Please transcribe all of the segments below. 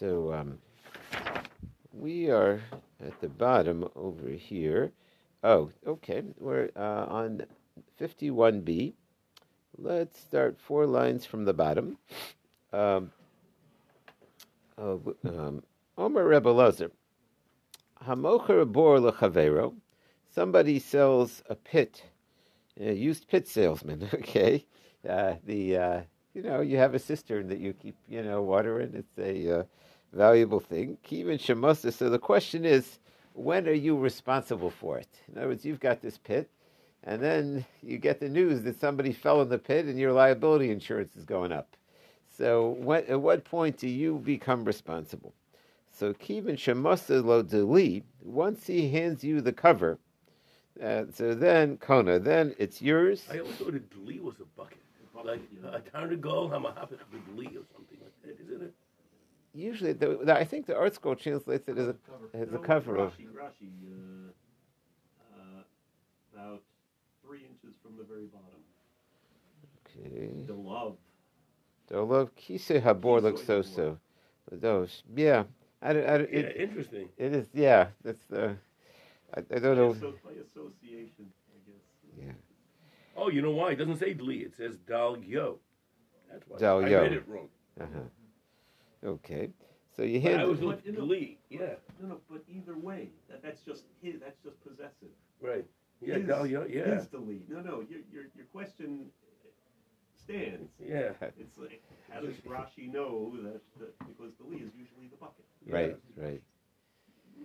So um, we are at the bottom over here. Oh, okay. We're uh, on 51b. Let's start four lines from the bottom. Um, uh, um, Omer Rebbe Lozer. Hamocher bor lechavero. Somebody sells a pit, a used pit salesman. Okay, uh, the uh, you know you have a cistern that you keep you know water in. It's a uh, valuable thing. Kivin shemosa. So the question is, when are you responsible for it? In other words, you've got this pit, and then you get the news that somebody fell in the pit, and your liability insurance is going up. So when, at what point do you become responsible? So Kivin Shemasa Lo Deli, once he hands you the cover, uh, so then Kona, then it's yours. I always thought a Deli was a bucket. Like a town of I'm a happy Deli or something like that, isn't it? Usually, the, I think the ArtScroll translates it as a, as a cover of. Rashi, Rashi uh, uh, about three inches from the very bottom. Okay. The love. The love Kise Habor looks so so. Those, yeah. I, don't- I, don't- Yeah, it, interesting. it is, yeah. That's the. I, I don't know. So, by association, I guess. Yeah. Oh, you know why? It doesn't say Deli. It says Dal Yo. That's why. Dal I Yo. read it wrong. Uh-huh. Okay. So you But I hand. was But, looking you know- Deli. Yeah, No, no, but either way, that, that's just his. That's just possessive. right. Yeah, his, Dal Yo. Yeah, His delete. No, no. Your your your question stands. yeah. It's like, how does Rashi know that, that because the Lee is usually the bucket? Right, right.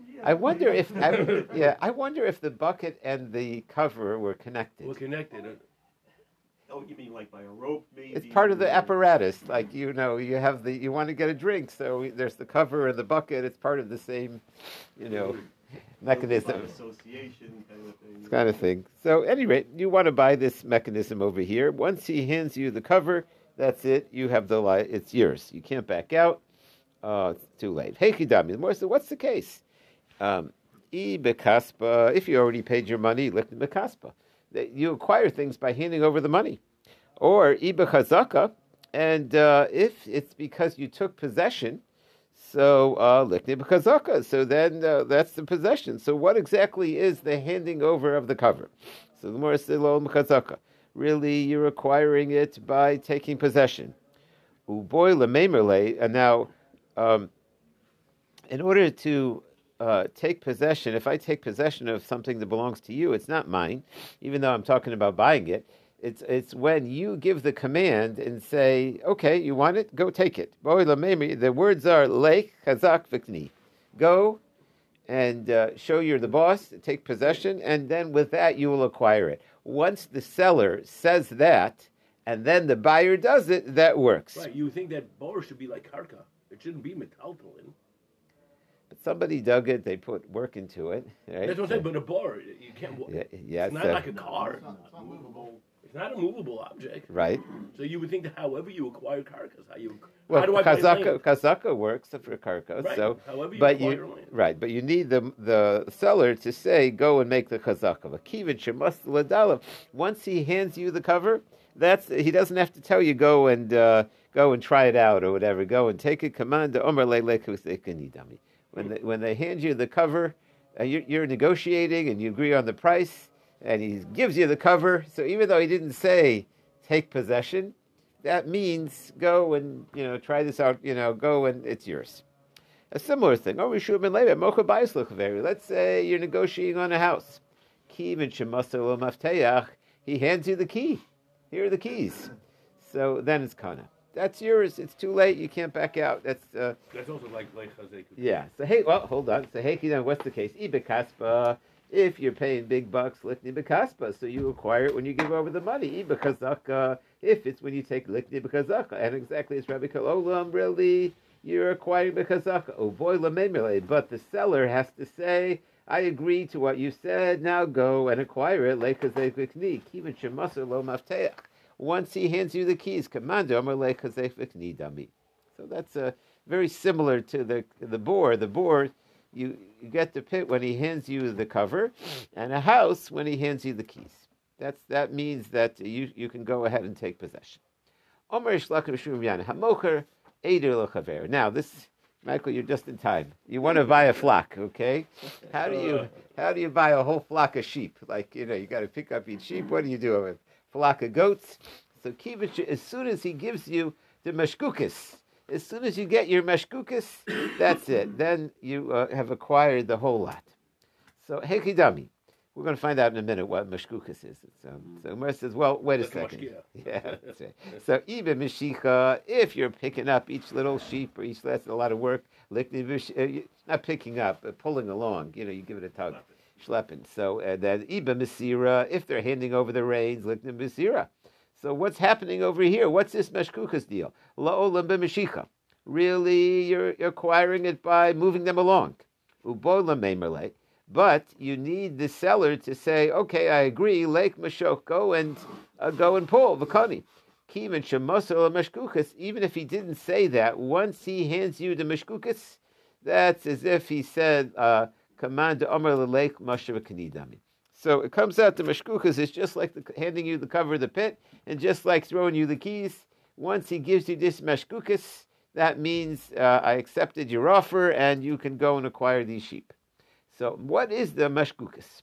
Yeah. I wonder if, I, yeah, I wonder if the bucket and the cover were connected. We're connected. Uh, Oh, you mean like by a rope, maybe? It's part of the apparatus. Like you know, you have the you want to get a drink, so there's the cover and the bucket. It's part of the same, you know, mechanism. Association kind of thing. kind of thing. So, at any rate, you want to buy this mechanism over here. Once he hands you the cover, that's it. You have the light. It's yours. You can't back out. Uh, it's too late. Hey, Kidami. More so, what's the case? Um, e. If you already paid your money, lift bekaspa. That you acquire things by handing over the money, or e bechazaka. And uh, if it's because you took possession, so uh, likni b'chazaka. So then uh, that's the possession. So what exactly is the handing over of the cover? So the more lo b'chazaka. Really, you're acquiring it by taking possession. Uboy lememerle. And now, um, in order to uh, take possession, if I take possession of something that belongs to you, it's not mine, even though I'm talking about buying it. It's, it's when you give the command and say, okay, you want it? Go take it. The words are Lech Chazak Vikni. Go and uh, show you're the boss, take possession, and then with that you will acquire it. Once the seller says that, and then the buyer does it, that works. Right. You think that bar should be like karka? It shouldn't be metaltalin. But somebody dug it, they put work into it. Right? That's what I'm saying. But a bar, you can't. Yeah, yeah, it's not so- like a car. It's not, it's not movable. It's not a movable object. right. So you would think that however you acquire karkas, how you Well, how do I buy Kazaka. Kazaka works for Karka, Right. so However you but acquire you land. right, but you need the the seller to say go and make the Kazaka. Akivin shemas ladalav. Once he hands you the cover, that's he doesn't have to tell you go and uh, go and try it out or whatever. Go and take it. Command Omer lele dami. When they, when they hand you the cover, uh, you're, you're negotiating and you agree on the price, and he gives you the cover. So even though he didn't say take possession, that means go and you know try this out. You know, go and it's yours. A similar thing. Or Oh, Rishub and Levi, Mocha Bayis Luchaveri. Let's say you're negotiating on a house. He hands you the key. Here are the keys. So then it's Kana. That's yours. It's too late. You can't back out. That's uh, That's also like like yeah. So hey, well, hold on. So hey, then what's the case? Ibekaspa. If you're paying big bucks, likni bekaspa. So you acquire it when you give over the money. Ibekazaka. If it's when you take likni bekazaka. And exactly as Rabbi Kalolam, really, you're acquiring bekazaka. Oh boy, lamemele. But the seller has to say, I agree to what you said. Now go and acquire it. Lekazekvikni. Kivin shemaser lo mafteach. Once he hands you the keys, commander. So that's uh, very similar to the the bor. The bor, you, you get the pit when he hands you the cover, and a house when he hands you the keys. That's that means that you you can go ahead and take possession. Omer Shlakim Shum Yan Hamocher Eider Lechaver. Now this Michael, you're just in time. You want to buy a flock, okay? How do you how do you buy a whole flock of sheep? Like you know, you got to pick up each sheep. What do you do with flock of goats? So Kivich, as soon as he gives you the meshkukas, as soon as you get your meshkukas, that's it. Then you uh, have acquired the whole lot. So hekidami. We're going to find out in a minute what mashkukas is. Um, so Mer says, well, wait a Like second. mashkia. Yeah. right. so even mishicha, if you're picking up each little sheep or each that's a lot of work. Uh, not picking up, but pulling along. You know, you give it a tug, So uh, iba misira, if they're handing over the reins, likni misira. So what's happening over here? What's this meshkukas deal? La'olam b'mishicha. Really, you're acquiring it by moving them along. Ubolam meimerle. But you need the seller to say, okay, I agree, Lake Mashok, go and uh, go and pull Vakani. Kivan Shemosel Meshkukas, even if he didn't say that, once he hands you the Meshkukas, that's as if he said, uh, Kanidami. So it comes out the Meshkukas is just like the, handing you the cover of the pit, and just like throwing you the keys. Once he gives you this Meshkukas, that means uh, I accepted your offer, and you can go and acquire these sheep. So, what is the mashkukas?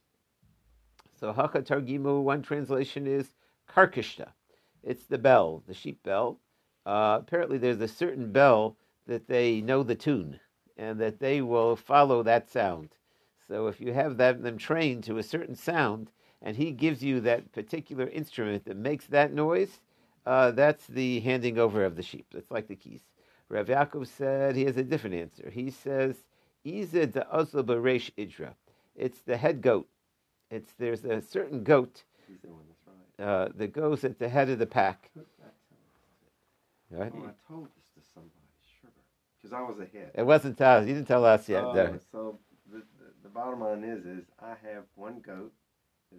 So, Haka Targimu, one translation is karkishta. It's the bell, the sheep bell. Uh, apparently, there's a certain bell that they know the tune and that they will follow that sound. So, if you have that, them trained to a certain sound and he gives you that particular instrument that makes that noise, uh, that's the handing over of the sheep. That's like the keys. Rav Yaakov said he has a different answer. He says, Iza de Oslo Beresh Idra. It's the head goat. It's there's a certain goat He's the one that's right. uh, that goes at the head of the pack. Put that to Right? Oh, I told this to somebody, sugar, because I was ahead. It wasn't us. You didn't tell us yet. Uh, no. so the, the the bottom line is, is I have one goat.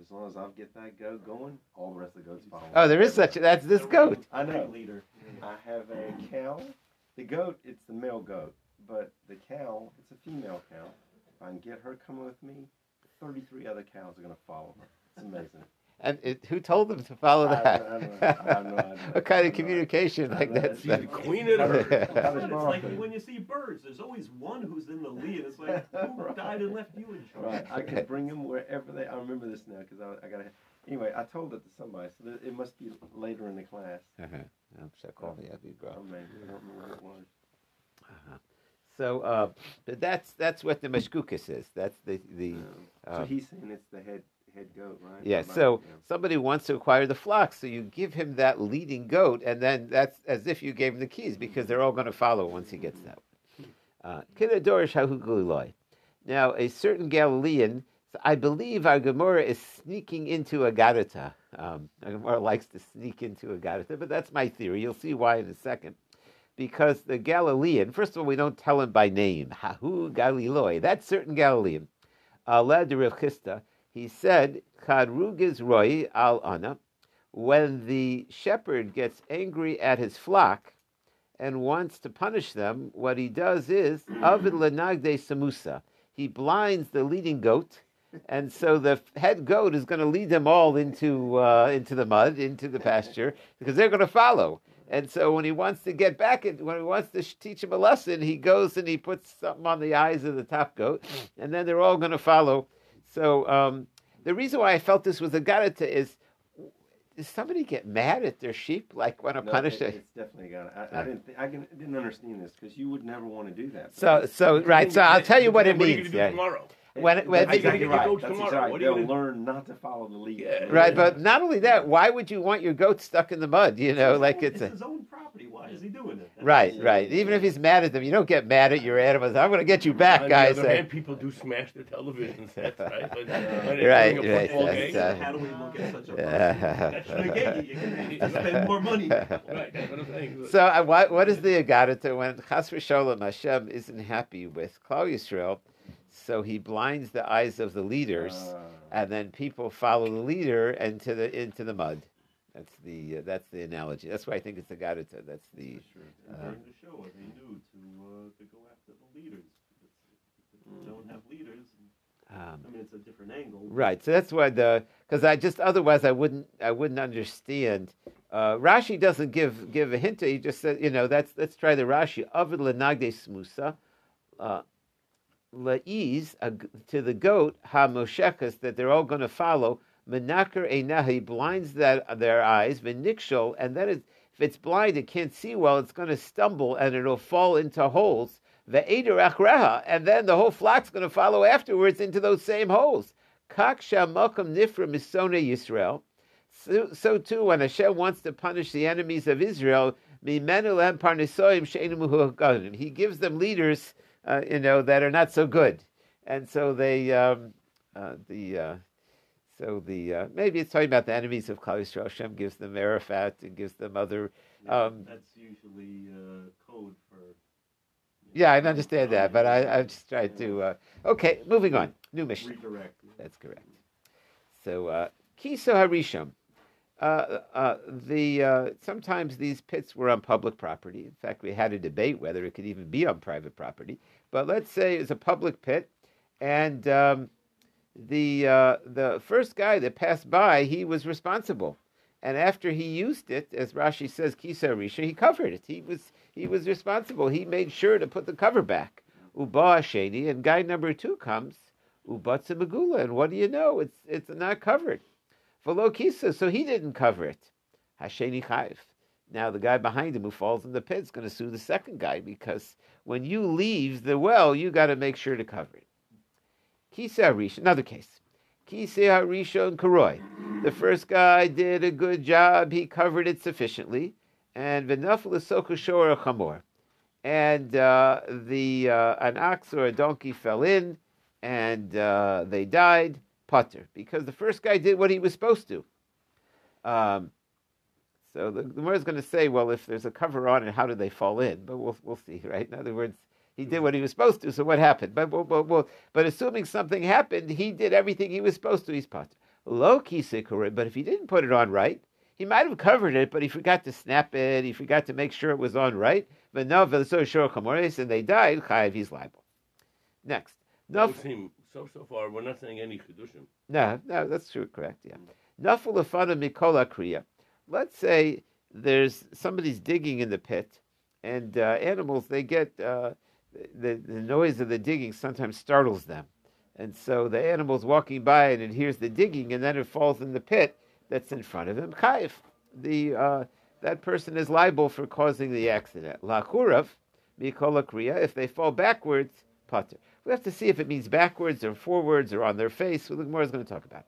As long as I get that goat going, all the rest of the goats follow. Oh, there is such. A, that's this goat. I know. Leader. I have a cow. The goat, it's the male goat, but the cow, it's a female cow. If I can get her coming with me, 33 other cows are going to follow her. It's amazing. And it, who told them to follow that? I don't. I no what kind of communication like don't know. that? She's the queen of the herd. How does It's like when you see birds, there's always one who's in the lead. It's like, who died and left you in charge? Right, I can bring them wherever they. I remember this now because I, I got to. Anyway, I told it to somebody, so that it must be later in the class. Uh-huh. I'm so coffee. That'd be great. Oh man, I don't remember what it was. Uh-huh. So, uh, but that's that's what the mashkukas is. That's the the. Um, so Uh, he's saying it's the head head goat, right? Yeah, so yeah. somebody wants to acquire the flock, so you give him that leading goat, and then that's as if you gave him the keys because they're all going to follow once he gets that. Uh, Kidadorish Hahuguliloi. Now, a certain Galilean, I believe our Gemara is sneaking into Agadata. Um, our Gemara likes to sneak into Agadata, but that's my theory. You'll see why in a second. Because the Galilean, first of all, we don't tell him by name. Hahu Galiloi. That certain Galilean. De Rav Chisda, he said, Kadrugiz Roy al Ana, when the shepherd gets angry at his flock and wants to punish them, what he does is, Avid Lenagde Samusa. He blinds the leading goat, and so the head goat is going to lead them all into, uh, into the mud, into the pasture, because they're going to follow. And so when he wants to get back, in, when he wants to teach him a lesson, he goes and he puts something on the eyes of the top goat, and then they're all going to follow. So um, the reason why I felt this was a garata is, does somebody get mad at their sheep, like want to No, punish it, it? It's definitely got. I, I didn't. Think, I can, didn't understand this because you would never want to do that. So, so right. So I'll tell you what it What are you means. gonna do Yeah. tomorrow? When- when- That's exactly you gonna right. get your goats That's tomorrow? exactly right. What are you They'll gonna- learn not to follow the lead. Yeah. Right, but not only that, why would you want your goat stuck in the mud? You know, like it's it's a his own property. Why is he doing it? That's- right, right. Even if he's mad at them, you don't get mad at your animals. I'm going to get you back, On guys. the other Uh, hand, people do smash their television sets, right? But, Right, during right, football that's, uh, How do we look at such a Yeah. person? That's what I get you. You can spend more money. right, that's what I'm saying. So, uh, what, what is the Agadata when Chas v'sholem Hashem isn't happy with Klal Yisrael? So he blinds the eyes of the leaders, Uh, and then people follow the leader into the into the mud. That's the uh, that's the analogy. That's why I think it's the Agadata. That's the And during the show, they knew to uh, to go after the leaders. If don't have leaders, um, I mean, it's a different angle. Right. So that's why the because I just otherwise I wouldn't I wouldn't understand. Uh, Rashi doesn't give give a hint. He just said you know that's let's try the Rashi. Avid lenagde smusa uh, to the goat ha-moshekas that they're all going to follow. Menakar einahi blinds that their eyes. Venikshol, and then if it's blind, it can't see well. It's going to stumble and it'll fall into holes. Ve'eder achreha, and then the whole flock's going to follow afterwards into those same holes. Kak shamakam nifra misone Yisrael. So, so too, when Hashem wants to punish the enemies of Israel, he gives them leaders, uh, you know, that are not so good, and so they, um, uh, the, uh, so the uh, maybe it's talking about the enemies of Klal Yisrael. Hashem gives them Arafat and gives them other. Yeah, Um, that's usually uh, code for. Yeah, I understand that, but I, I just tried to. Uh, okay, moving on. New mission. redirect. That's correct. So, uh, Kiso Harisham. Uh, uh, the uh, sometimes these pits were on public property. In fact, we had a debate whether it could even be on private property. But let's say it's a public pit, and um, the uh, the first guy that passed by, he was responsible. And after he used it, as Rashi says, Kisa Risha, he covered it. He was he was responsible. He made sure to put the cover back. Uba Sheni, and guy number two comes, Ubatsa Megula, and what do you know? It's it's not covered. Velo Kisa, so he didn't cover it. Hasheni Chayv. Now the guy behind him who falls in the pit is going to sue the second guy because when you leave the well, you got to make sure to cover it. Kisa Harish, another case. Kisa Harisha and Karoi. The first guy did a good job. He covered it sufficiently. And Venafel Shor Chamor. And uh, the uh, an ox or a donkey fell in, and uh, they died. Putter, because the first guy did what he was supposed to. Um, so the Gemara is going to say, well, if there's a cover on it, how did they fall in? But we'll we'll see, right? In other words, he did what he was supposed to. So what happened? But but, but, but, but assuming something happened, he did everything he was supposed to. He's putter. Low key but if he didn't put it on right, he might have covered it, but he forgot to snap it. He forgot to make sure it was on right. But no, so sure and they died. Chayav, he's liable. Next, no, so so far, we're not saying any chedushim. no, no, that's true, correct, yeah. Naful lefana mikola kriya. Let's say there's somebody's digging in the pit, and uh, animals they get uh, the the noise of the digging sometimes startles them, and so the animal's walking by and it hears the digging, and then it falls in the pit that's in front of him. Chayiv, the uh, that person is liable for causing the accident. Lachurav mikola kriya. If they fall backwards, pater. We have to see if it means backwards or forwards or on their face. So the Gemara is going to talk about.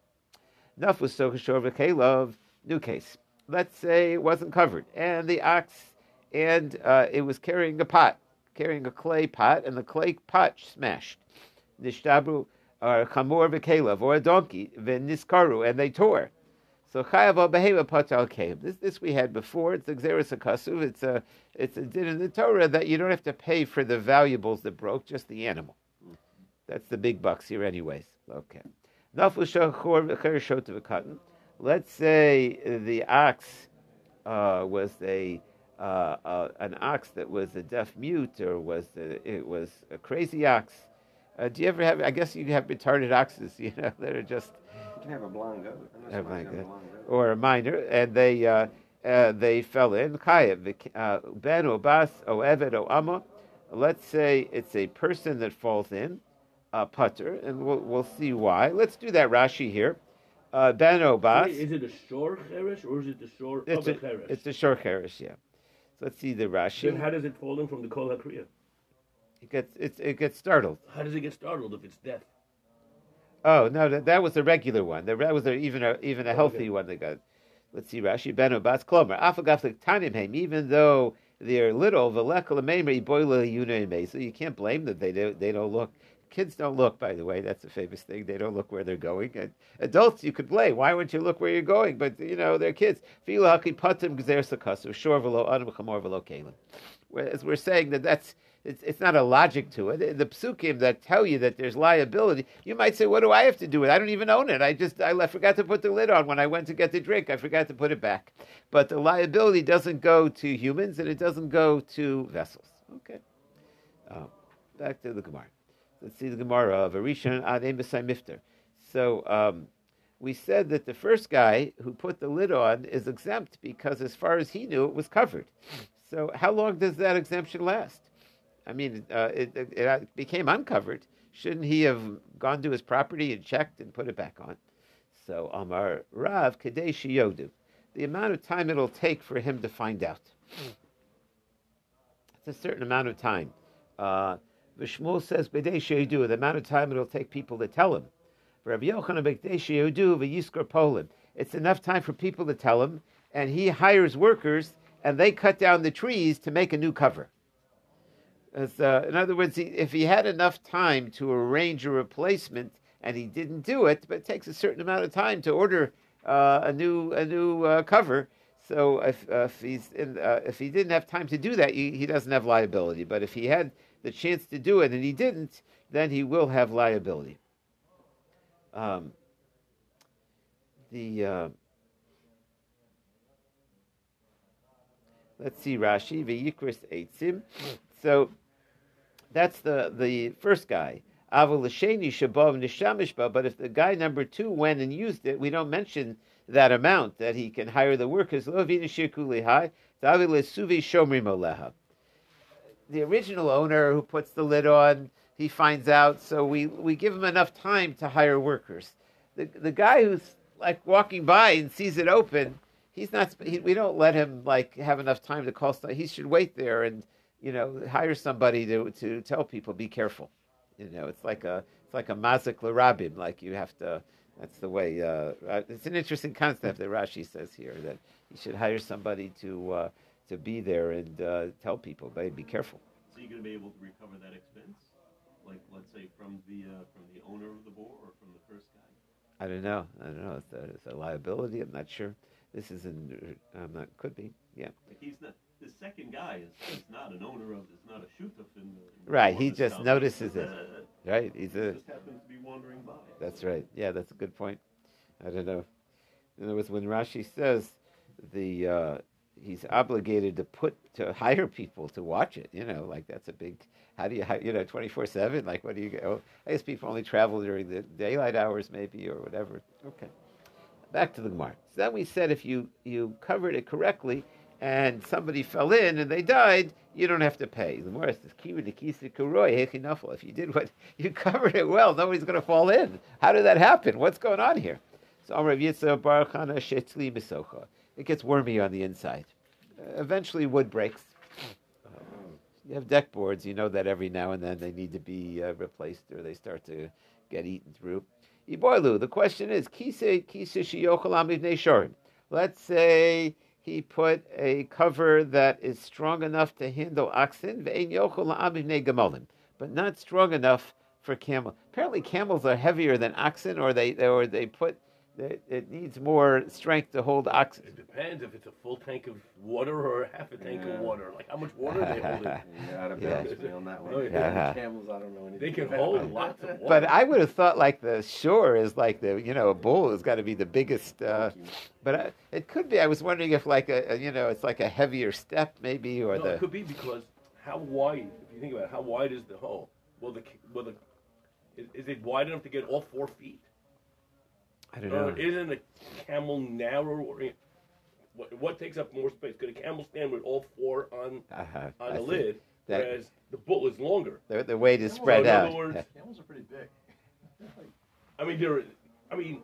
Nafus Sokashor V'Kalov, new case. Let's say it wasn't covered, and the ox, and uh, it was carrying a pot, carrying a clay pot, and the clay pot smashed. Nishtabru, or Chamor V'Kalov, or a donkey, V'Niskaru, and they tore. So chayav al behema patal kaim. This this we had before. It's the xeris akasuv. It's a it's a din in the Torah that you don't have to pay for the valuables that broke, just the animal. That's the big bucks here, anyways. Okay. Let's say the ox uh, was a uh, uh, an ox that was a deaf mute, or was a, it was a crazy ox. Uh, do you ever have? I guess you have retarded oxes, you know, that are just You can have a blind goat. Have like a or a minor, and they uh, uh, they fell in. Chayev, ben or eved or amma. Let's say it's a person that falls in, uh, putter, and we'll we'll see why. Let's do that Rashi here. Uh, ben or bas. Wait, is it a shore cherish or is it the shore of It's a a, cherish? it's a short cherish, yeah. So let's see the Rashi. then how does it fall in from the kol hakriya? It gets it, it gets startled. How does it get startled if it's death? Oh no, that, that was a regular one. That was a, even a even a healthy Okay. one that got. Let's see, Rashi ben Bas Klomer Afagaf Tanim Haim. Even though they're little, Velekal Meimri Boila Yuna So you can't blame them. They don't they don't look. Kids don't look, by the way. That's a famous thing. They don't look where they're going. And adults, you could blame. Why wouldn't you look where you're going? But you know, they're kids. Whereas we're saying that that's it's, it's not a logic to it. The psukim that tell you that there's liability, you might say, "What do I have to do with? it? I don't even own it. I just I forgot to put the lid on when I went to get the drink. I forgot to put it back." But the liability doesn't go to humans, and it doesn't go to vessels. Okay. Uh, back to the Gemara. Let's see the Gemara of Arishan ad Emisai Mifter. So um, we said that the first guy who put the lid on is exempt because, as far as he knew, it was covered. So how long does that exemption last? I mean, uh, it, it, it became uncovered. Shouldn't he have gone to his property and checked and put it back on? So Amar Rav Kadesh Yodu. The amount of time it'll take for him to find out. It's a certain amount of time. Uh, Vishmul says Kadesh Yodu. The amount of time it'll take people to tell him. Rav Yochanan Kadesh Yodu v'Yiskor Poland. It's enough time for people to tell him, and he hires workers, and they cut down the trees to make a new cover. Uh, in other words, if he had enough time to arrange a replacement, and he didn't do it, but it takes a certain amount of time to order uh, a new a new uh, cover. So if, uh, if he's in, uh, if he didn't have time to do that, he, he doesn't have liability. But if he had the chance to do it and he didn't, then he will have liability. Um, the uh, let's see Rashi v'yikris eitzim. So that's the the first guy. Avalasheni shabav nishamishba. But if the guy number two went and used it, we don't mention that amount that he can hire the workers. Lo vina shirkuli high. Suvi shomri moleha. The original owner who puts the lid on, he finds out. So we we give him enough time to hire workers. The the guy who's like walking by and sees it open, he's not. He, we don't let him like have enough time to call. He should wait there and you know hire somebody to to tell people be careful. You know, it's like a it's like a mazik larabim. Like you have to. That's the way. Uh, it's an interesting concept that Rashi says here that you should hire somebody to uh, to be there and uh, tell people, but be careful. So you're going to be able to recover that expense, like let's say from the uh, from the owner of the bor or from the first guy. I don't know. I don't know. It's a, it's a liability. I'm not sure. This is in. I'm not. Could be. Yeah. Like he's not. The second guy is, is not an owner of. Is not a shutaf in the. In right. He just company. notices it. Right. He's he a. just happens to be wandering by. That's right. Yeah, that's a good point. I don't know. In other words, when Rashi says the uh, he's obligated to put to hire people to watch it, you know, like that's a big. How do you you know twenty four seven? Like what do you go? I guess people only travel during the daylight hours, maybe or whatever. Okay. Back to the Gemara. So then we said if you you covered it correctly and somebody fell in and they died, you don't have to pay. The Gemara says, "Kiva kuroi hechinafel." If you did what you covered it well, nobody's going to fall in. How did that happen? What's going on here? So Amar Rav Yitzchak Baruch Hana Shetzli Misocha. It gets wormy on the inside. Uh, eventually, wood breaks. Uh, you have deck boards. You know that every now and then they need to be uh, replaced or they start to get eaten through. Iboilu. The question is, kise kise. Let's say he put a cover that is strong enough to handle oxen, gamolim, but not strong enough for camel. Apparently, camels are heavier than oxen, or they or they put it, it needs more strength to hold oxen. It depends if it's a full tank of water or half a tank Yeah. of water. Like how much water they hold. You're out of Yeah. bounds me on that Oh, one. yeah. Camels, I don't know anything. They can about. hold lots of water. But I would have thought like the shore is like the you know a bull has got to be the biggest. Uh, but I, it could be. I was wondering if like a, a you know it's like a heavier step maybe or no, the it could be because how wide? If you think about it, how wide is the hole? Well, the well the is, is it wide enough to get all four feet? I don't know. Or isn't a camel narrow or what? What takes up more space? Could a camel stand with all four on Uh-huh. on I the lid, That- whereas the bull is longer? The, the weight is So spread in out. other words, Camels are pretty big. I mean, they're. I mean,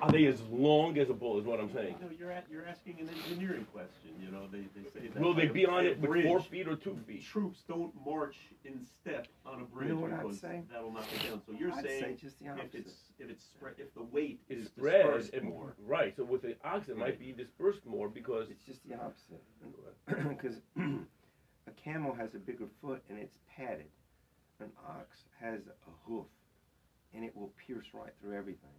are they as long as a bull? Is what I'm saying. No, you're at, you're asking an engineering question. You know, they, they say that Will they be on it with bridge, four feet or two feet? Troops don't march in step on a bridge You know what I'd because say? that'll knock it down. So you're I'd say saying just the if it's if it's spread if the weight is spread dispersed and- more. Right. So with the ox, it might be dispersed more because It's just the opposite. Because a camel has a bigger foot and it's padded. An ox has a hoof and it will pierce right through everything.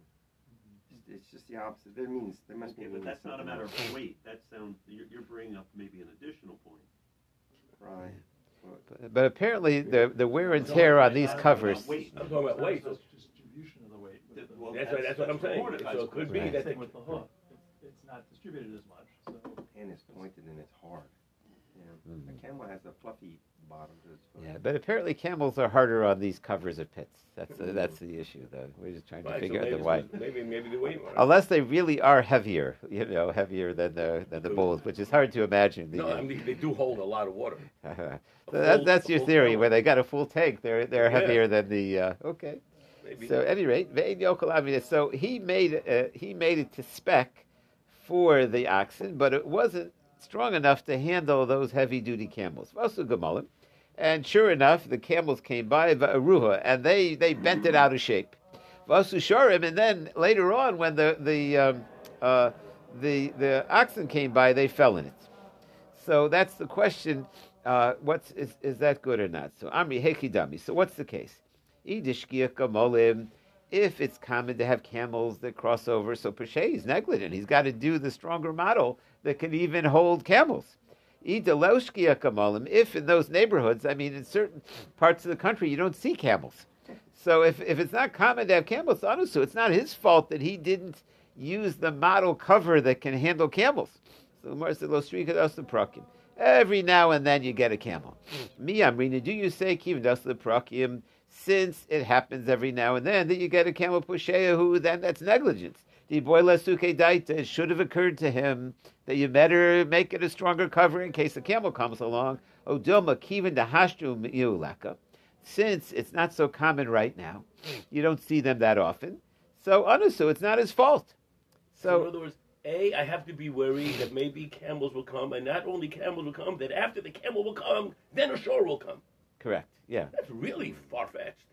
It's- It's just the opposite. That means there must Okay, be. but that's not a something matter of weight. That sounds you're, you're bringing up maybe an additional point. Right. But, but apparently the the wear and tear on these covers. Weight. I'm talking about weight. It's distribution of the weight. the- well, That's, what- that's what I'm saying. So it could be Right. that Same the, with the hoof. It's, it's not distributed as much. So And it's pointed and it's hard. Yeah. Mm. A camel has a fluffy bottom to its foot. Yeah, but apparently camels are harder on these covers of pits. That's the, that's the issue, though. We're just trying to Right, so figure out the why. Maybe maybe the weight. Unless they really are heavier, you know, heavier than the than the bulls, which is hard to imagine. The, No, I mean they do hold a lot of water. so that, full- that's your theory. camel. Where they got a full tank, they're they're Yeah. heavier than the. Uh, okay. Maybe. So at any rate, Ve'en Yokel Amina. So he made uh, he made it to spec for the oxen, but it wasn't strong enough to handle those heavy duty camels. Also Gemalim. And sure enough, the camels came by Va'aruha, and they, they bent it out of shape. Vasu Shorim, and then later on, when the the um, uh, the the oxen came by, they fell in it. So that's the question. Uh, what's is, is that good or not? So Amri Hekidami. So what's the case? If it's common to have camels that cross over, so Peshe is negligent. He's got to do the stronger model that can even hold camels. If in those neighborhoods, I mean, in certain parts of the country, you don't see camels. So if, if it's not common to have camels, Anusu, it's not his fault that he didn't use the model cover that can handle camels. So Gemara said. Every now and then you get a camel. Mi amrina, do you say leprakim? Since it happens every now and then that you get a camel pushea, who then that's negligence. The boy lesuke daita, it should have occurred to him that you better make it a stronger cover in case a camel comes along. Odilma kivin dahashtu miulaka. Since it's not so common right now, you don't see them that often. So Anusu, it's not his fault. So, in other words, A, I have to be worried that maybe camels will come, and not only camels will come, that after the camel will come, then a shore will come. correct, yeah. That's really far fetched.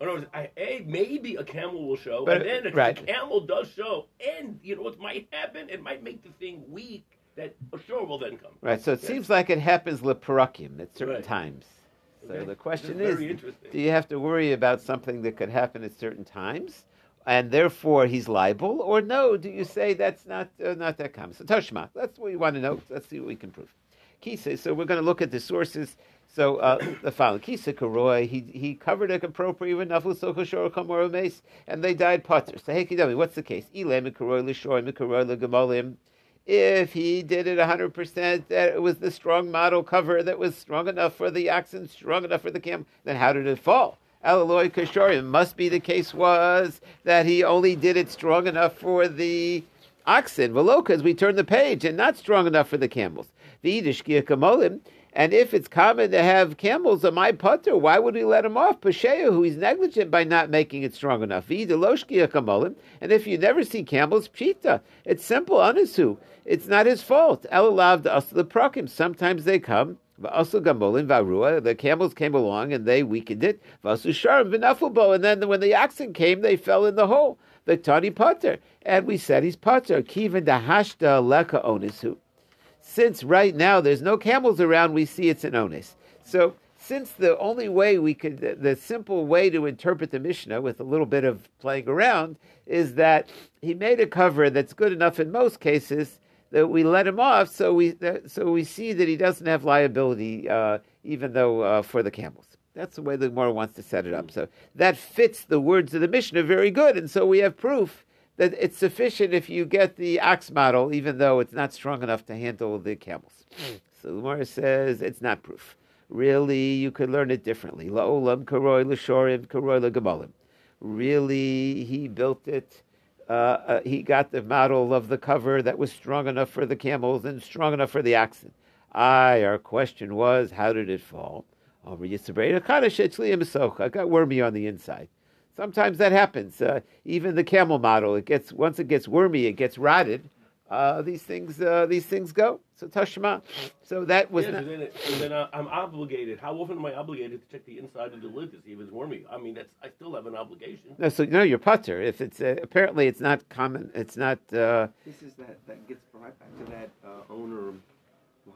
Other words, A, maybe a camel will show, But- and then if right. the camel does show, and you know what might happen? It might make the thing weak that a shore will then come. Right. So it Yes. seems like it happens leparakim at certain Right. times. So Okay. the question is do you have to worry about something that could happen at certain times, and therefore he's liable, or no? Do you say that's not uh, not that common? So Toshma, that's what we want to know. Let's see what we can prove. Kisa. So we're going to look at the sources. So uh, the following Kisa Karoi, he he covered a appropriate with Naful Sokoshor Kamoro Mace, and they died potter. So hey what's the case? If he did it 100%, that it was the strong model cover that was strong enough for the oxen, strong enough for the camel, then how did it fall? Alaloi Kashorim must be the case was that he only did it strong enough for the oxen, Veloka, as we turn the page, and not strong enough for the camels. The V'idishkia kamolim, and if it's common to have camels on my putter, why would we let him off? Pashea, who is negligent by not making it strong enough. And if you never see camels, pshita, it's simple, anisu. It's not his fault. Elalav the prakim. Sometimes they come. The camels came along and they weakened it. V'asu. And then when the oxen came, they fell in the hole. The tani potter. And we said he's potter. Kivan dahashta leka onisu. Since right now there's no camels around, we see it's an onus. So since the only way we could, the, the simple way to interpret the Mishnah with a little bit of playing around is that he made a cover that's good enough in most cases that we let him off, so we that, so we see that he doesn't have liability, uh, even though uh, for the camels. That's the way the Gemara wants to set it up. So that fits the words of the Mishnah very good, and so we have proof that it's sufficient if you get the ox model, even though it's not strong enough to handle the camels. So the Gemara says it's not proof. Really, you could learn it differently. La'olam karoi l'shorim karoi l'gamalim. Really, he built it. Uh, uh, he got the model of the cover that was strong enough for the camels and strong enough for the oxen. Aye, our question was, how did it fall? I got wormy on the inside. Sometimes that happens. Uh, even the camel model, it gets once it gets wormy, it gets rotted. Uh, these things, uh, these things go. So Tashma. So that was Yeah, not. so then, it, so then uh, I'm obligated. How often am I obligated to check the inside of the lid to see if it's wormy? I mean, that's I still have an obligation. No, so no, you're putter. If it's uh, apparently it's not common. It's not. Uh, This is that, that gets right back to that uh, owner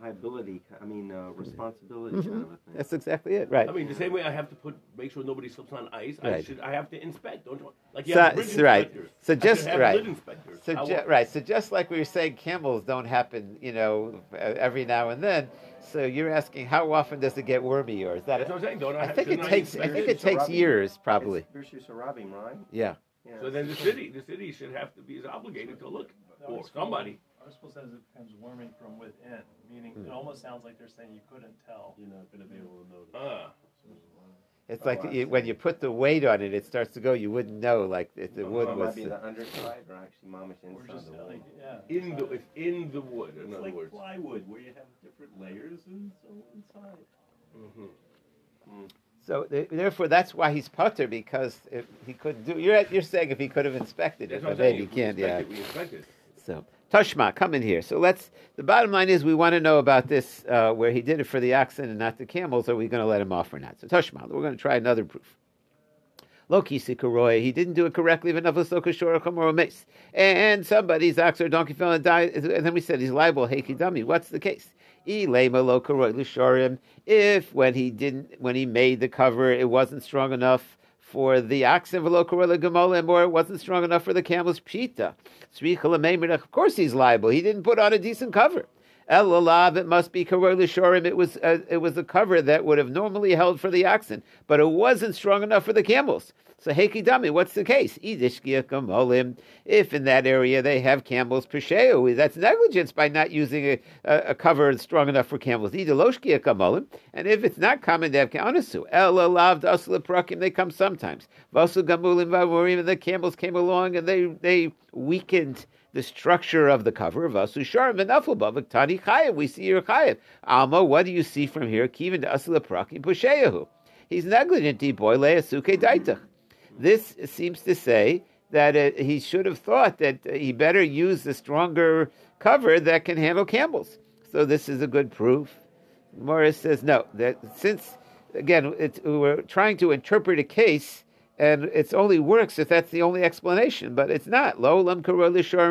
liability, I mean, uh, responsibility kind of a thing. that's exactly it, right? I mean, the same way I have to put make sure nobody slips on ice. I should I have to inspect, don't you? Like you So- have bridge so, right. inspectors. So I just- have right. So How ju- right. So just like we were saying, camels don't happen, you know, uh, every now and then. So you're asking how often does it get wormy, or is that? That's what I'm saying. Don't I? I think it takes. I think it? it takes years, probably. It's Birshus Arabim, right? Yeah. Yeah. So then the city, the city should have to be obligated to look, No, or it's somebody. ArtScroll says it becomes warming from within, meaning Hmm. it almost sounds like they're saying you couldn't tell. You're not going to be able to notice. Ah, It's Oh, like you, when you put the weight on it, it starts to go. You wouldn't know, like if the Or wood it was. might be the underside or actually mamish Or inside just the wall. like, yeah. In the it's in the wood. In It's other like words. plywood, where you have different layers and so inside. Mhm. So th- therefore, that's why he's putter because if he couldn't do. You're you're saying if he could have inspected it, That's what I'm but saying. maybe he We can't. Yeah. expect it, We expect it. So Tashma, come in here. So let's. The bottom line is we want to know about this uh, where he did it for the oxen and not the camels. Are we going to let him off or not? So Tashma, we're going to try another proof. Loki Sikaroy, he didn't do it correctly. And somebody's ox or donkey fell and died. And then we said he's liable. Hey, Kidami, what's the case? If when he didn't, when he made the cover, it wasn't strong enough for the oxen, v'lo karoy l'gemolim, or it wasn't strong enough for the camel's l'meimerach. Of course he's liable. He didn't put on a decent cover. El alav, it must be karoy l'shorim. It was uh, it was a cover that would have normally held for the oxen, but it wasn't strong enough for the camels. So Heiki Dami, what's the case? If in that area they have camels, Pesheu, that's negligence by not using a, a, a cover strong enough for camels. And if it's not common to have Anasu, El Alav Prakim, they come sometimes. Vasu Gamulim Vamurim, and the camels came along and they they weakened the structure of the cover of and Tani Chayev. We see your Chayev. Alma, what do you see from here? Kivin Dasla Prakim Pusheyahu. He's negligent, boy, Leasuke Daitach. This seems to say that uh, he should have thought that uh, he better use the stronger cover that can handle camels. So this is a good proof. Morris says no. That since again we're trying to interpret a case, and it only works if that's the only explanation. But it's not. Lo lam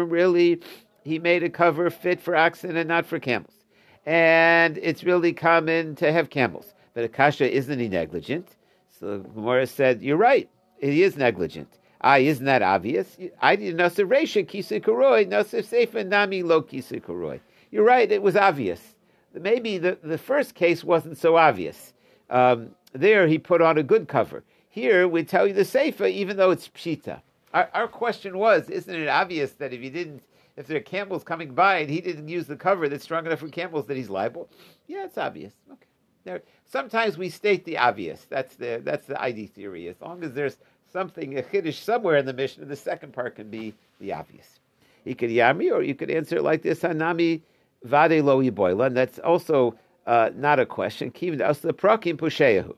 really. He made a cover fit for oxen and not for camels, and it's really common to have camels. But Akasha isn't he negligent? So Morris said, "You're right. He is negligent. Ah, isn't that obvious? I did nasir reisha seifa nami lo kisukuroi. You're right. It was obvious. Maybe the, the first case wasn't so obvious. Um, there, he put on a good cover. Here, we tell you the Sefer, even though it's pshita. Our, our question was, isn't it obvious that if he didn't, if there are camels coming by and he didn't use the cover that's strong enough for camels, that he's liable? Yeah, it's obvious. Okay. There, sometimes we state the obvious. That's the that's the ID theory. As long as there's something a chiddush somewhere in the Mishnah, the second part can be the obvious. You could yami, or you could answer it like this: Hanami vade lo yiboila, and that's also uh, not a question. Kivin asla prakim pusheyahu.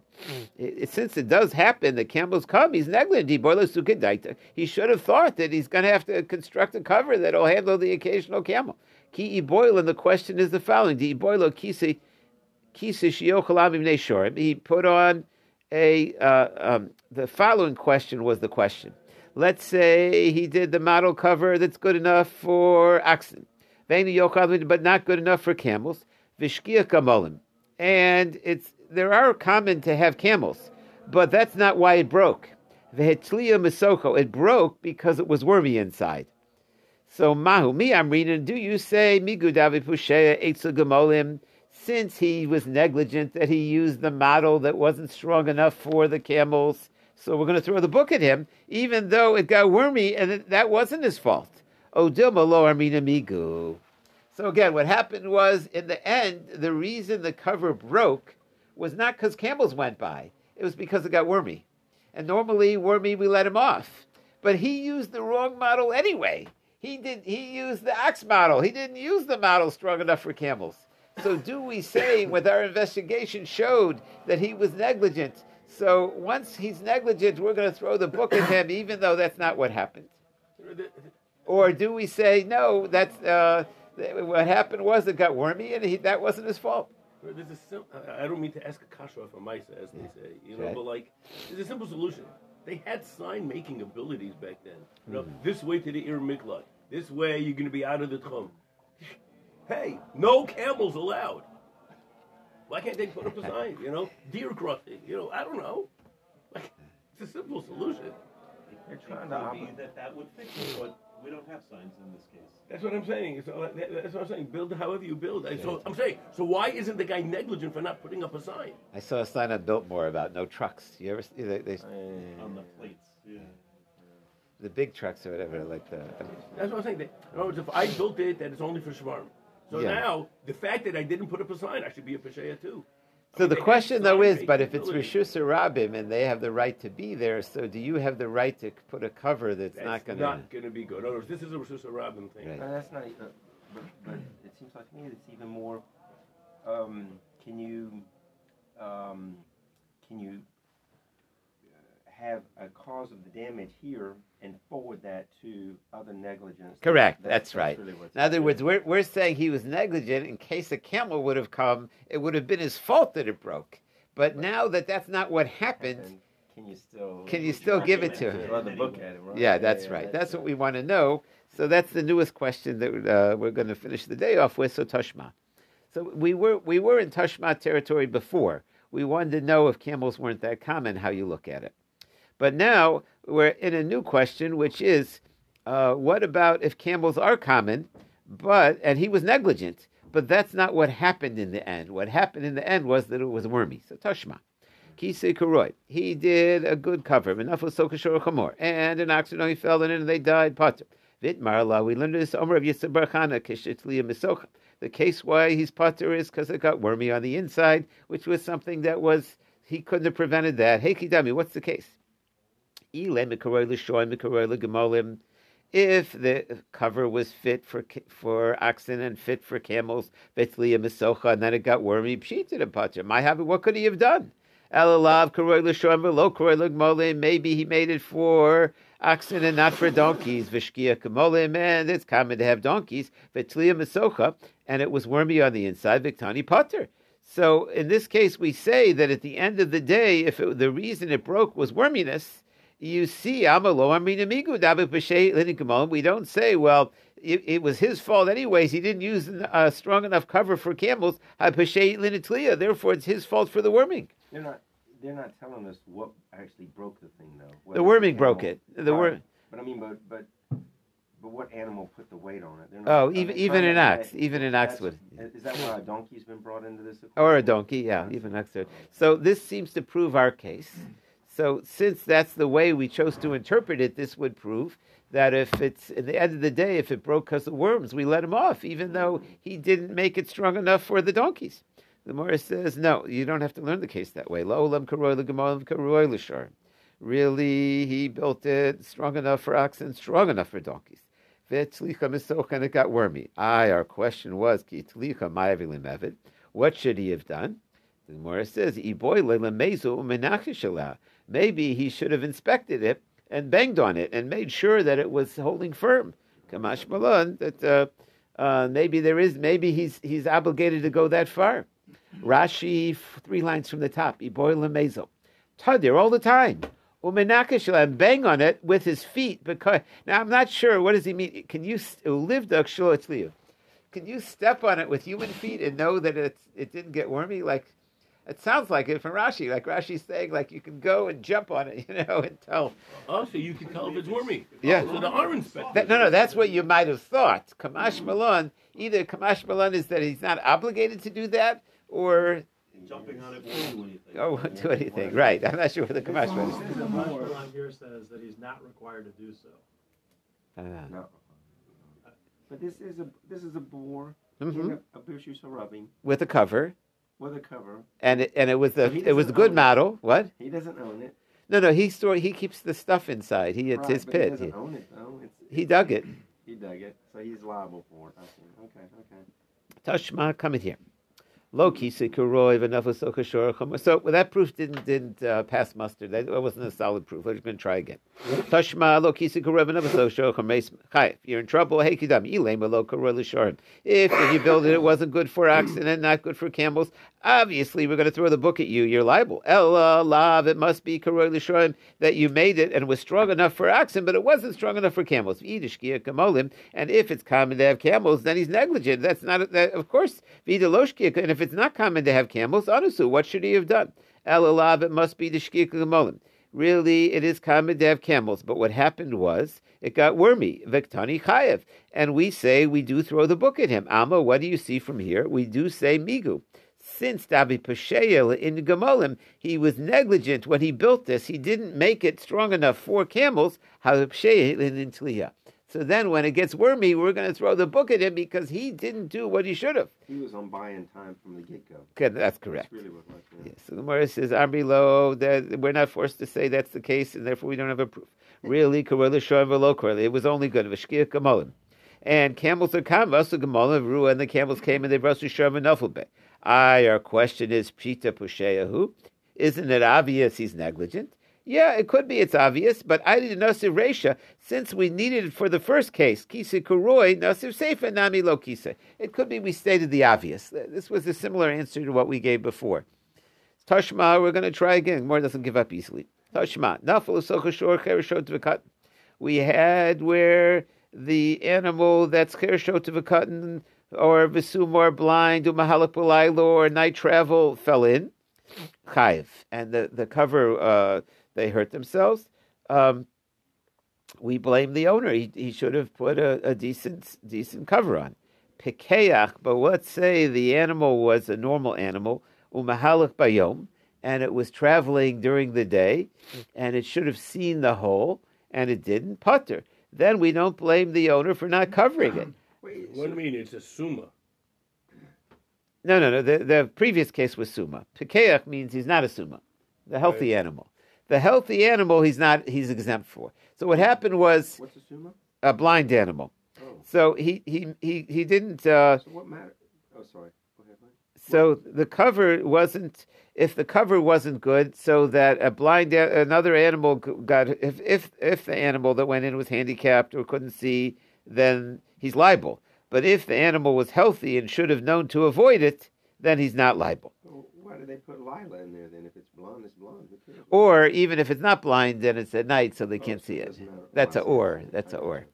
Since it does happen, the camels come. He's negligent. He should have thought that he's going to have to construct a cover that'll handle the occasional camel. Ki. And the question is the following: Di iboila kisi he put on a. Uh, um, the following question was the question. Let's say he did the model cover that's good enough for oxen, but not good enough for camels. And it's there are common to have camels, but that's not why it broke. Vehetlia Misoko, it broke because it was wormy inside. So Mahu, me, I'm reading. Do you say Migudavi Eitzel Gamolim? since he was negligent that he used the model that wasn't strong enough for the camels. So we're going to throw the book at him, even though it got wormy and that wasn't his fault. Odilma lo armina migu. So again, what happened was in the end, the reason the cover broke was not because camels went by. It was because it got wormy. And normally wormy we let him off. But he used the wrong model anyway. He did he used the ox model. He didn't use the model strong enough for camels. So do we say with our investigation showed that he was negligent? So once he's negligent, we're going to throw the book at him, even though that's not what happened. Or do we say no? That's uh, what happened was it got wormy, and he, that wasn't his fault. There's a sim- I don't mean to ask a kasha from Misa, as they say, you know, Okay. but like, there's a simple solution. They had sign making abilities back then. You know, Mm-hmm. this way to the Ir Miklat. This way you're going to be out of the Tchum. Hey, no camels allowed. Why can't they put up a sign? You know, deer crossing. You know, I don't know. Like, it's a simple solution. They're It trying to could be that that would fix it, but we don't have signs in this case. That's what I'm saying. So uh, that's what I'm saying. Build however you build. I- So I'm saying. So why isn't the guy negligent for not putting up a sign? I saw a sign on Biltmore about no trucks. You ever see they, they, On the plates, yeah. the big trucks or whatever, like the That's what I'm saying. In other words, if I built it, that it's only for Shvarm. So Yeah. now, the fact that I didn't put up a sign, I should be a Peshaya too. So the question though is, but if it's ability. Rishus Rabim and they have the right to be there, so do you have the right to put a cover that's, That's not going to not going to be good. In other words, this is a Rosh Hashanah thing. Right. No, that's not. Uh, but, but it seems like to me it's even more. Um, can you, um, can you have a cause of the damage here and forward that to other negligence? Correct. That- That's right. really In other words, we're, we're saying he was negligent in case a camel would have come. It would have been his fault that it broke. But now that that's not what happened, And can you still? can you still give it to him? Throw the book at him, right? Yeah, that's right. That's what we want to know. So that's the newest question that uh, we're going to finish the day off with. So Tashma. So we were we were in Tashma territory before. We wanted to know if camels weren't that common, how you look at it. But now we're in a new question, which is, uh, what about if camels are common, but and he was negligent, but that's not what happened in the end. What happened in the end was that it was wormy. So Tashma. Kisei Kuroi. He did a good cover. Enough was Sokashor Chamor. And an ox only fell in it and they died. Potter. Vitmar La. We learned this Omer of Barchana. Kishitliya Misocha. The case why he's potter is because it got wormy on the inside, which was something that was, he couldn't have prevented that. Hey Kidami, what's the case? If the cover was fit for for oxen and fit for camels, Vitliya Misocha, and then it got wormy, pshited a potter. My habit, what could he have done? Elalav karoi l'shoim v'lo karoi l'gmolim. Maybe he made it for oxen and not for donkeys. V'shkia kamolim, and it's common to have donkeys. Mesocha, and it was wormy on the inside. Viktani potter. So in this case, we say that at the end of the day, if it, the reason it broke was worminess, you see, amalo aminamigu dabe b'shei l'nikamolim. We don't say, well, it, it was his fault anyways. He didn't use a uh, strong enough cover for camels. Therefore, it's his fault for the worming. They're not. They're not telling us what actually broke the thing, though. The worming the broke it. The Right. wor- But I mean, but but but what animal put the weight on it? They're Oh, are they even- even an ox. Even an ox would- Is that why a donkey's been brought into this? or a donkey, yeah, even Oxford. So this seems to prove our case. So since that's the way we chose to interpret it, this would prove that if it's at the end of the day, if it broke because of worms, we let him off, even though he didn't make it strong enough for the donkeys. The Morris says, no, you don't have to learn the case that way. Really, he built it strong enough for oxen, strong enough for donkeys. And it got wormy. Aye, our question was. What should he have done? The Gemara says. Maybe he should have inspected it and banged on it and made sure that it was holding firm. Kamash malon that uh, uh, maybe there is maybe he's he's obligated to go that far. Rashi, three lines from the top. Iboy le'mezu. Tadir all the time. Umenakishla and bang on it with his feet because now I'm not sure what does he mean. Can you live Can you step on it with human feet and know that it's it didn't get wormy? Like it sounds like it from Rashi. Like Rashi's saying, like you can go and jump on it, you know, and tell. Oh, so you can tell if it's wormy. Yeah. So the arm inspected. That, no, no, that's what you might have thought. Kamash Malon, either Kamash Malon is that he's not obligated to do that, or Jumping on it won't do anything. oh, won't do anything. Right? I'm not sure what the Kamash Malon is. The Mashmalan here says that he's not required to do so. Uh, No. But this is a this is a bor mhm. a, a Birshus rubbing With a cover, with a cover. and it, and it was a So it was a good own it. model. What? He doesn't own it. No, no, he store he keeps the stuff inside. He it's Right, his but He pit. doesn't He, own it though. It's, he dug it. He dug it, so he's liable for it. Okay, okay. Tashma, come in here. So well, that proof didn't didn't uh, pass muster. That wasn't a solid proof. We're going to try again. Tashma lo chayef. You're in trouble. Hey kidam. If when you build it, it wasn't good for oxen and not good for camels. Obviously, we're going to throw the book at you. You're liable. Ella lav. It must be that you made it and was strong enough for oxen, but it wasn't strong enough for camels. And if it's common to have camels, then he's negligent. That's not that. Of course. And if it's not common to have camels, anusu. What should he have done? Ella lav. It must be the shkia kamolim. Really, it is common to have camels, but what happened was it got wormy. Vektani chayev, and we say we do throw the book at him. Amma, what do you see from here? We do say migu. Since Dabi Pesheil in Gamolim, he was negligent when he built this. He didn't make it strong enough for camels. How in Tliya. So then, when it gets wormy, we're going to throw the book at him because he didn't do what he should have. He was on buying time from the get go. Okay, that's correct. That's really what like yeah. Yes. So the Gemara says, Arbilo, that we're not forced to say that's the case, and therefore we don't have a proof. Really, Karela Shoim Velo Karela. It was only good. Vashkia Gamolim. And camels are come, Vasu Gamolim, and the camels came and they Shoim and Nufflebe. I, our question is, Pshita Pusheyahu. Isn't it obvious he's negligent? Yeah, it could be it's obvious, but I didn't Nasir Resha, since we needed it for the first case, Kisa Kuroi, Nasir Seifa Nami Lo Kisa. It could be we stated the obvious. This was a similar answer to what we gave before. Tashma, we're going to try again. More doesn't give up easily. Tashma, Nafal Sochashor Cherishot V'kat. We had where the animal that's Cherishot V'kat or Visumor blind, Umahalak or night travel fell in. Chayiv. And the, the cover, uh, they hurt themselves. Um, we blame the owner. He, he should have put a, a decent decent cover on. Pikeach, but let's say the animal was a normal animal, umahalik bayom, and it was traveling during the day, and it should have seen the hole, and it didn't, putter. Then we don't blame the owner for not covering it. Wait, What do you mean? It's a summa. No, no, no. The, the previous case was suma. Pikeach means he's not a suma, the healthy animal. The healthy animal he's not he's exempt for. So what happened was what's a a blind animal. Oh, So he he he he didn't. Uh, so what matter? Oh, sorry. Go ahead. Mike. so the cover wasn't. If the cover wasn't good, so that a blind a- another animal got if if if the animal that went in was handicapped or couldn't see, then he's liable. But if the animal was healthy and should have known to avoid it, then he's not liable. Why do they put Lila in there then? If it's blonde, it's blonde. Or even if it's not blind, then it's at night, so they Oh, can't so see it. That's a or. That's a or.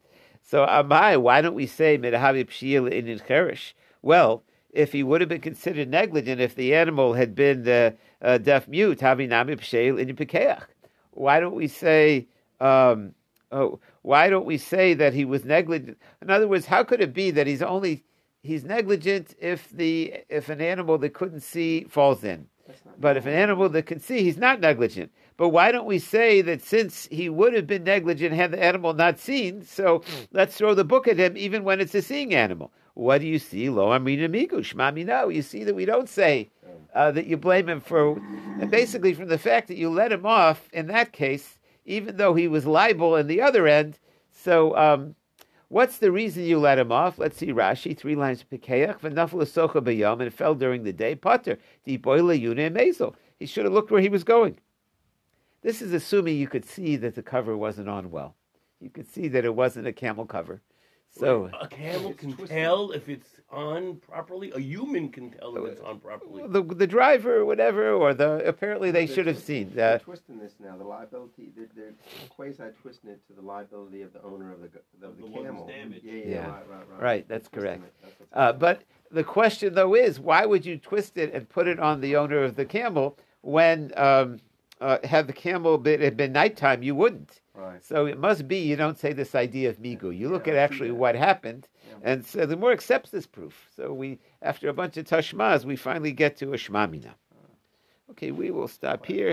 So Amai, why don't we say Pshil in? Well, if he would have been considered negligent if the animal had been uh, uh, deaf mute, Havi Nami Pshil in Pikeach. Why don't we say um, oh, why don't we say that he was negligent? In other words, how could it be that he's only he's negligent if the if an animal that couldn't see falls in? But if an animal that can see, he's not negligent. But why don't we say that since he would have been negligent had the animal not seen, so let's throw the book at him even when it's a seeing animal? What do you see? Lo amrina migu, shmami no. You see that we don't say uh, that you blame him for, and basically from the fact that you let him off in that case, even though he was liable in the other end. So um, What's the reason you let him off? Let's see Rashi, three lines Pikeach, v'nafel socha b'yom, and it fell during the day. Potter, diboile yuna mezel. He should have looked where he was going. This is assuming you could see that the cover wasn't on well. You could see that it wasn't a camel cover. So a camel can twisted. tell if it's on properly. A human can tell if it's on properly. the the driver or whatever, or the apparently they They're should have twisting- seen They're that. twisting this now. The liability, they're, they're quasi twisting it to the liability of the owner of the, g- of the, The camel. damaged. Yeah, yeah, Yeah. right, right, right. Right, that's They're correct. That's Uh, but the question though is, why would you twist it and put it on the owner of the camel when um, uh, had the camel been, had been nighttime, you wouldn't. Right. So it must be you don't say this idea of migu. You look Yeah, at actually what happened, Yeah. and so the more accepts this proof. So we, after a bunch of tashmas, we finally get to a shmamina. Okay, we will stop here.